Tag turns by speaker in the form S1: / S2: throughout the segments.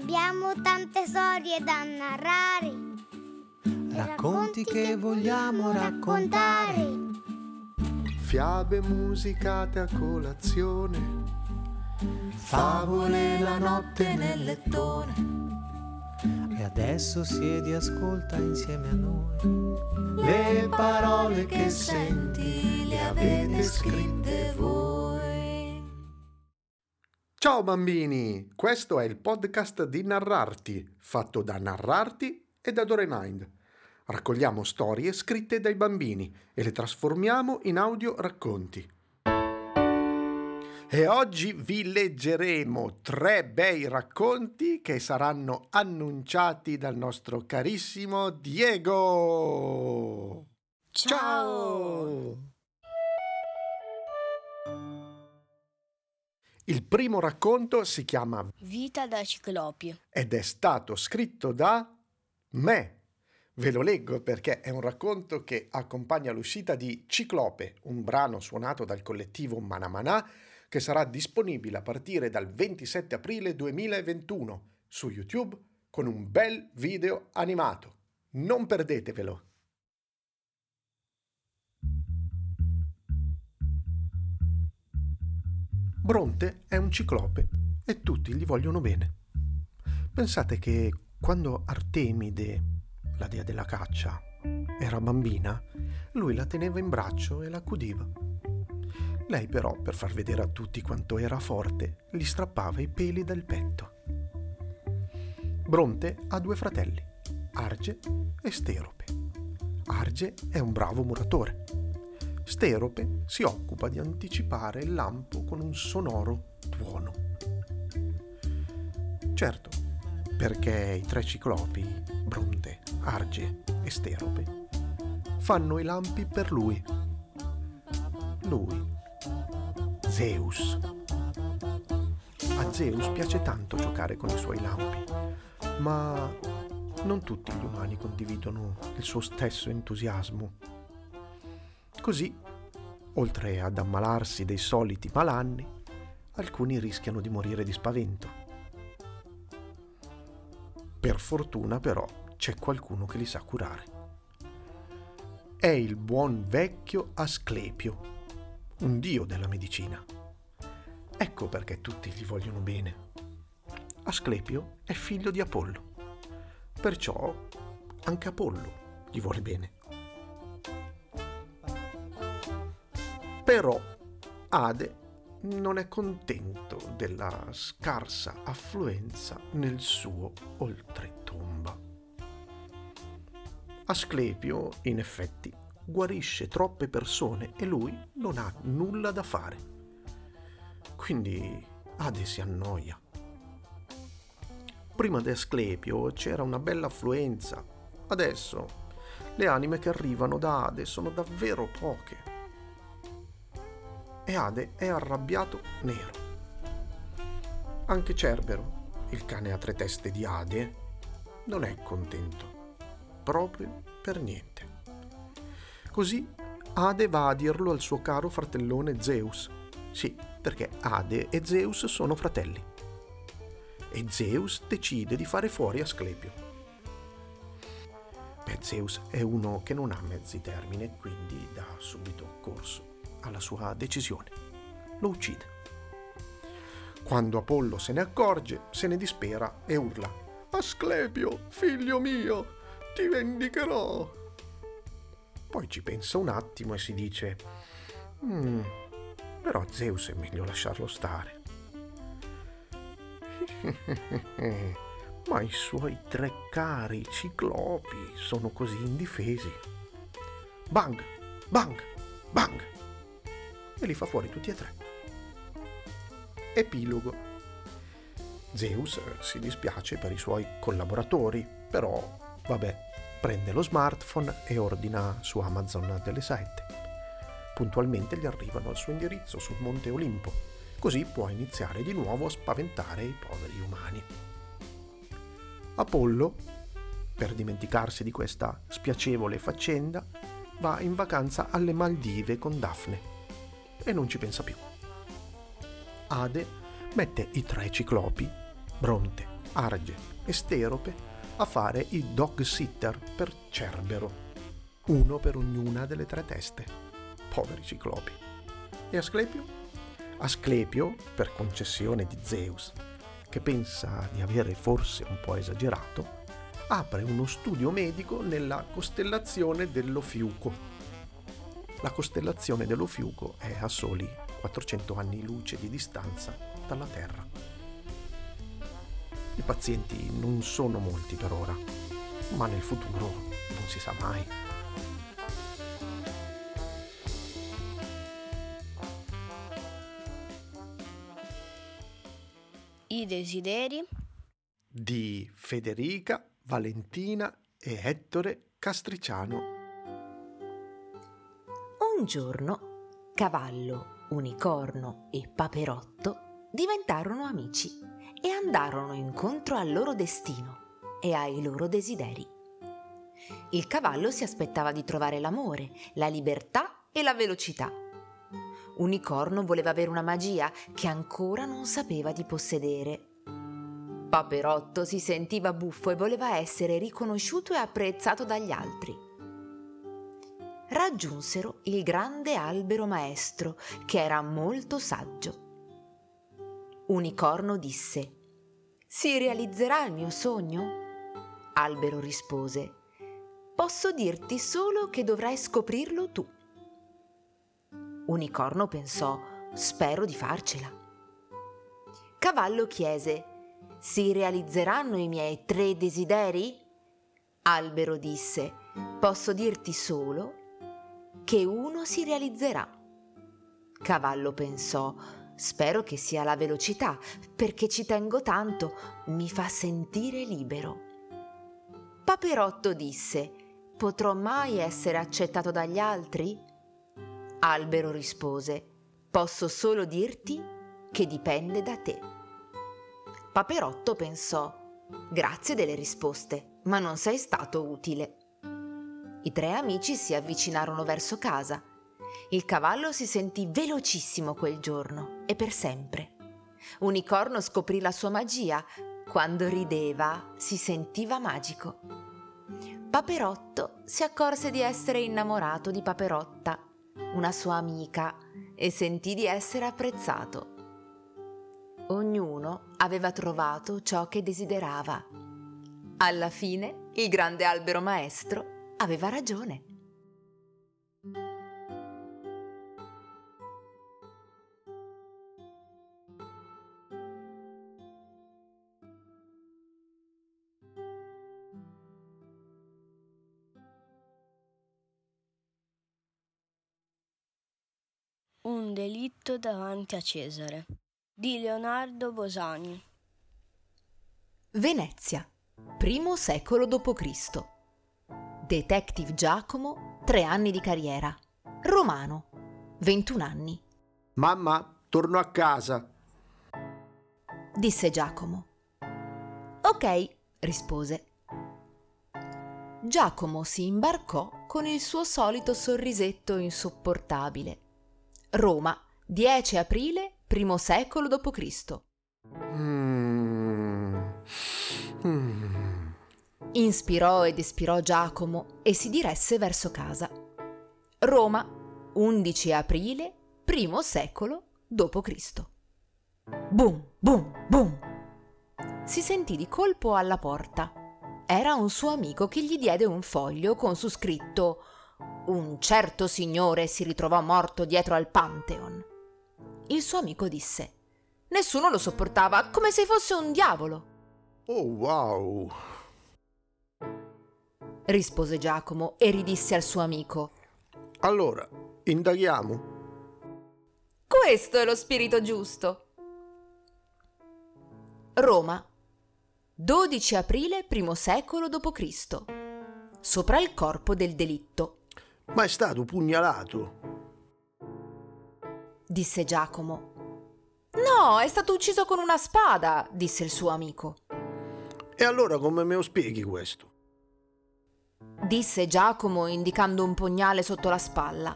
S1: Abbiamo tante storie da narrare.
S2: Racconti che vogliamo raccontare.
S3: Fiabe musicate a colazione.
S2: Favole la notte nel lettone. E adesso siedi e ascolta insieme a noi. Le parole che senti le avete scritte
S3: Ciao bambini, questo è il podcast di Narrarti, fatto da Narrarti e da Doremind. Raccogliamo storie scritte dai bambini e le trasformiamo in audio racconti. E oggi vi leggeremo tre bei racconti che saranno annunciati dal nostro carissimo Diego.
S1: Ciao!
S3: Il primo racconto si chiama
S4: Vita da ciclopi.
S3: ed è stato scritto da me. Ve lo leggo perché è un racconto che accompagna l'uscita di Ciclope, un brano suonato dal collettivo Manamanà che sarà disponibile a partire dal 27 aprile 2021 su YouTube con un bel video animato. Non perdetevelo! Bronte è un ciclope e tutti gli vogliono bene. Pensate che quando Artemide, la dea della caccia, era bambina, lui la teneva in braccio e la accudiva. Lei però, per far vedere a tutti quanto era forte, gli strappava i peli dal petto. Bronte ha due fratelli, Arge e Sterope. Arge è un bravo muratore. Sterope si occupa di anticipare il lampo con un sonoro tuono. Certo, perché i tre ciclopi, Bronte, Arge e Sterope, fanno i lampi per lui. Lui, Zeus. A Zeus piace tanto giocare con i suoi lampi, ma non tutti gli umani condividono il suo stesso entusiasmo. Così, oltre ad ammalarsi dei soliti malanni, alcuni rischiano di morire di spavento. Per fortuna però c'è qualcuno che li sa curare. È il buon vecchio Asclepio, un dio della medicina. Ecco perché tutti gli vogliono bene. Asclepio è figlio di Apollo, perciò anche Apollo gli vuole bene. Però Ade non è contento della scarsa affluenza nel suo oltretomba. Asclepio, in effetti, guarisce troppe persone e lui non ha nulla da fare. Quindi Ade si annoia. Prima di Asclepio c'era una bella affluenza, adesso le anime che arrivano da Ade sono davvero poche. E Ade è arrabbiato nero. Anche Cerbero, il cane a tre teste di Ade, non è contento, proprio per niente. Così Ade va a dirlo al suo caro fratellone Zeus. Sì, perché Ade e Zeus sono fratelli. E Zeus decide di fare fuori Asclepio. Beh, Zeus è uno che non ha mezzi termini, quindi dà subito corso alla sua decisione. Lo uccide. Quando Apollo se ne accorge, se ne dispera e urla: Asclepio, figlio mio, ti vendicherò. Poi ci pensa un attimo e si dice: "Mm, però Zeus è meglio lasciarlo stare. Ma i suoi tre cari ciclopi sono così indifesi. Bang, bang, bang! E li fa fuori tutti e tre. Epilogo. Zeus si dispiace per i suoi collaboratori, però vabbè, prende lo smartphone e ordina su Amazon delle saette. Puntualmente gli arrivano al suo indirizzo sul Monte Olimpo, così può iniziare di nuovo a spaventare i poveri umani. Apollo, per dimenticarsi di questa spiacevole faccenda, va in vacanza alle Maldive con Daphne e non ci pensa più. Ade mette i tre ciclopi, Bronte, Arge e Sterope a fare i dog sitter per Cerbero, uno per ognuna delle tre teste. Poveri ciclopi. E Asclepio? Asclepio, per concessione di Zeus, che pensa di avere forse un po' esagerato, apre uno studio medico nella costellazione dello Fiuco. La costellazione dello Fiuco è a soli 400 anni luce di distanza dalla Terra. I pazienti non sono molti per ora, ma nel futuro non si sa mai.
S4: I desideri
S3: Di Federica, Valentina e Ettore Castriciano.
S5: Un giorno, cavallo, unicorno e paperotto diventarono amici e andarono incontro al loro destino e ai loro desideri. Il cavallo si aspettava di trovare l'amore, la libertà e la velocità. Unicorno voleva avere una magia che ancora non sapeva di possedere. Paperotto si sentiva buffo e voleva essere riconosciuto e apprezzato dagli altri. Raggiunsero il grande albero maestro, che era molto saggio. Unicorno disse: Si realizzerà il mio sogno? Albero rispose: Posso dirti solo che dovrai scoprirlo tu. Unicorno pensò: Spero di farcela. Cavallo chiese: Si realizzeranno i miei tre desideri? Albero disse: Posso dirti solo che uno si realizzerà. Cavallo pensò: Spero che sia la velocità, perché ci tengo tanto, mi fa sentire libero. Paperotto disse: Potrò mai essere accettato dagli altri? Albero rispose: Posso solo dirti che dipende da te. Paperotto pensò: Grazie delle risposte, ma non sei stato utile. I tre amici si avvicinarono verso casa. Il cavallo si sentì velocissimo quel giorno e per sempre. Unicorno scoprì la sua magia. Quando rideva si sentiva magico. Paperotto si accorse di essere innamorato di Paperotta, una sua amica, e sentì di essere apprezzato. Ognuno aveva trovato ciò che desiderava. Alla fine il grande albero maestro aveva ragione.
S4: Un delitto davanti a Cesare di Leonardo Bosani.
S5: Venezia, primo secolo d.C. Detective Giacomo, tre anni di carriera. Romano, 21 anni.
S3: Mamma, torno a casa.
S5: Disse Giacomo. Ok, rispose. Giacomo si imbarcò con il suo solito sorrisetto insopportabile. Roma, 10 aprile, primo secolo d.C.
S3: Mm. Mm.
S5: Inspirò ed espirò Giacomo e si diresse verso casa. Roma, 11 aprile, primo secolo d.C. Boom, boom, boom. Si sentì di colpo alla porta. Era un suo amico che gli diede un foglio con su scritto Un certo signore si ritrovò morto dietro al Pantheon. Il suo amico disse Nessuno lo sopportava, come se fosse un diavolo.
S3: Oh wow.
S5: Rispose Giacomo e ridisse al suo amico.
S3: Allora, indaghiamo.
S5: Questo è lo spirito giusto. Roma, 12 aprile primo secolo d.C. Sopra il corpo del delitto,
S3: Ma è stato pugnalato.
S5: disse Giacomo. No, è stato ucciso con una spada, disse il suo amico.
S3: E allora come me lo spieghi questo?
S5: Disse Giacomo indicando un pugnale sotto la spalla.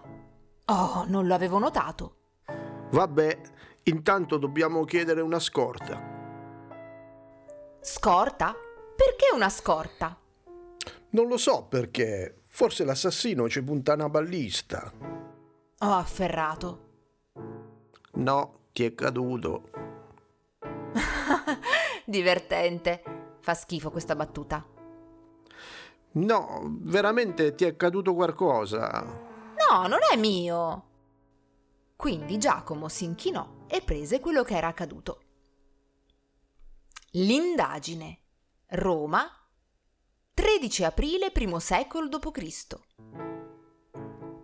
S5: Oh, non lo avevo notato.
S3: Vabbè, intanto dobbiamo chiedere una scorta.
S5: Scorta? Perché una scorta?
S3: Non lo so perché. Forse l'assassino ci punta una ballista.
S5: Ho afferrato.
S3: No, ti è caduto.
S5: Divertente. Fa schifo questa battuta.
S3: No, veramente ti è caduto qualcosa.
S5: No, non è mio. Quindi Giacomo si inchinò e prese quello che era accaduto. L'indagine. Roma, 13 aprile I secolo d.C.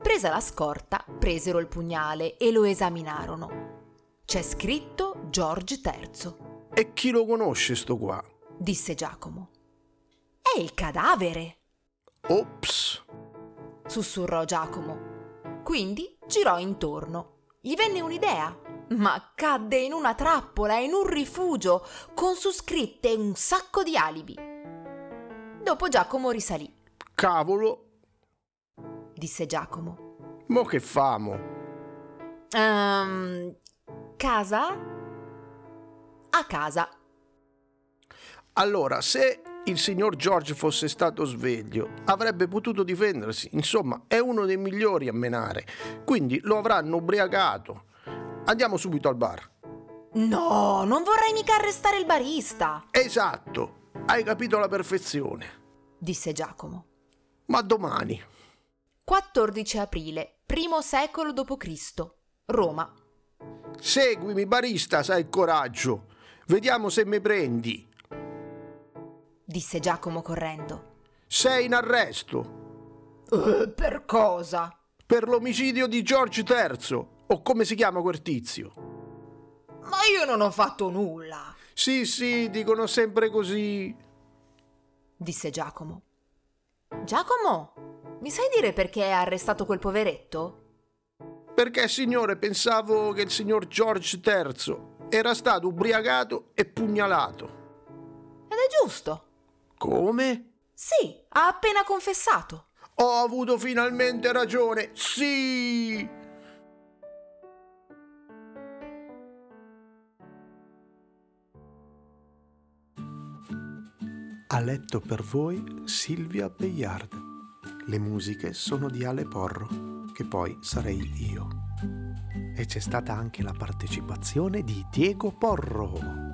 S5: Presa la scorta, presero il pugnale e lo esaminarono. C'è scritto George III,
S3: E chi lo conosce sto qua?
S5: disse Giacomo. È il cadavere,
S3: Ops.
S5: sussurrò Giacomo. Quindi girò intorno. Gli venne un'idea, ma cadde in una trappola, in un rifugio, con su scritte un sacco di alibi. Dopo Giacomo risalì.
S3: Cavolo.
S5: Disse Giacomo.
S3: Mo che famo?
S5: Ehm, casa? A casa.
S3: Allora, se il signor George fosse stato sveglio, avrebbe potuto difendersi. Insomma, è uno dei migliori a menare. Quindi lo avranno ubriacato. Andiamo subito al bar.
S5: No, non vorrei mica arrestare il barista,
S3: Esatto. Hai capito alla perfezione.
S5: disse Giacomo.
S3: Ma domani.
S5: 14 aprile, primo secolo d.C. Roma.
S3: Seguimi, barista, se hai il coraggio. Vediamo se mi prendi.
S5: Disse Giacomo correndo.
S3: Sei in arresto
S5: "Eh, per cosa?
S3: per l'omicidio di George III, o come si chiama quel tizio.
S5: Ma io non ho fatto nulla,
S3: Sì, sì, dicono sempre così.
S5: disse Giacomo. Giacomo, mi sai dire perché ha arrestato quel poveretto?
S3: Perché, signore, pensavo che il signor George III era stato ubriacato e pugnalato.
S5: Ed è giusto.
S3: Come?
S5: Sì, ha appena confessato.
S3: Ho avuto finalmente ragione. Sì! Ha letto per voi Silvia Bayard. Le musiche sono di Ale Porro, che poi sarei io. E c'è stata anche la partecipazione di Diego Porro.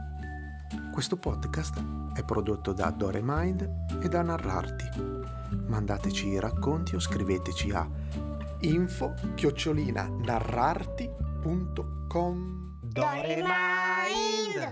S3: Questo podcast è prodotto da Dore Mind e da Narrarti. Mandateci i racconti o scriveteci a info chiocciolinanarrarti.com
S1: Dore Mind.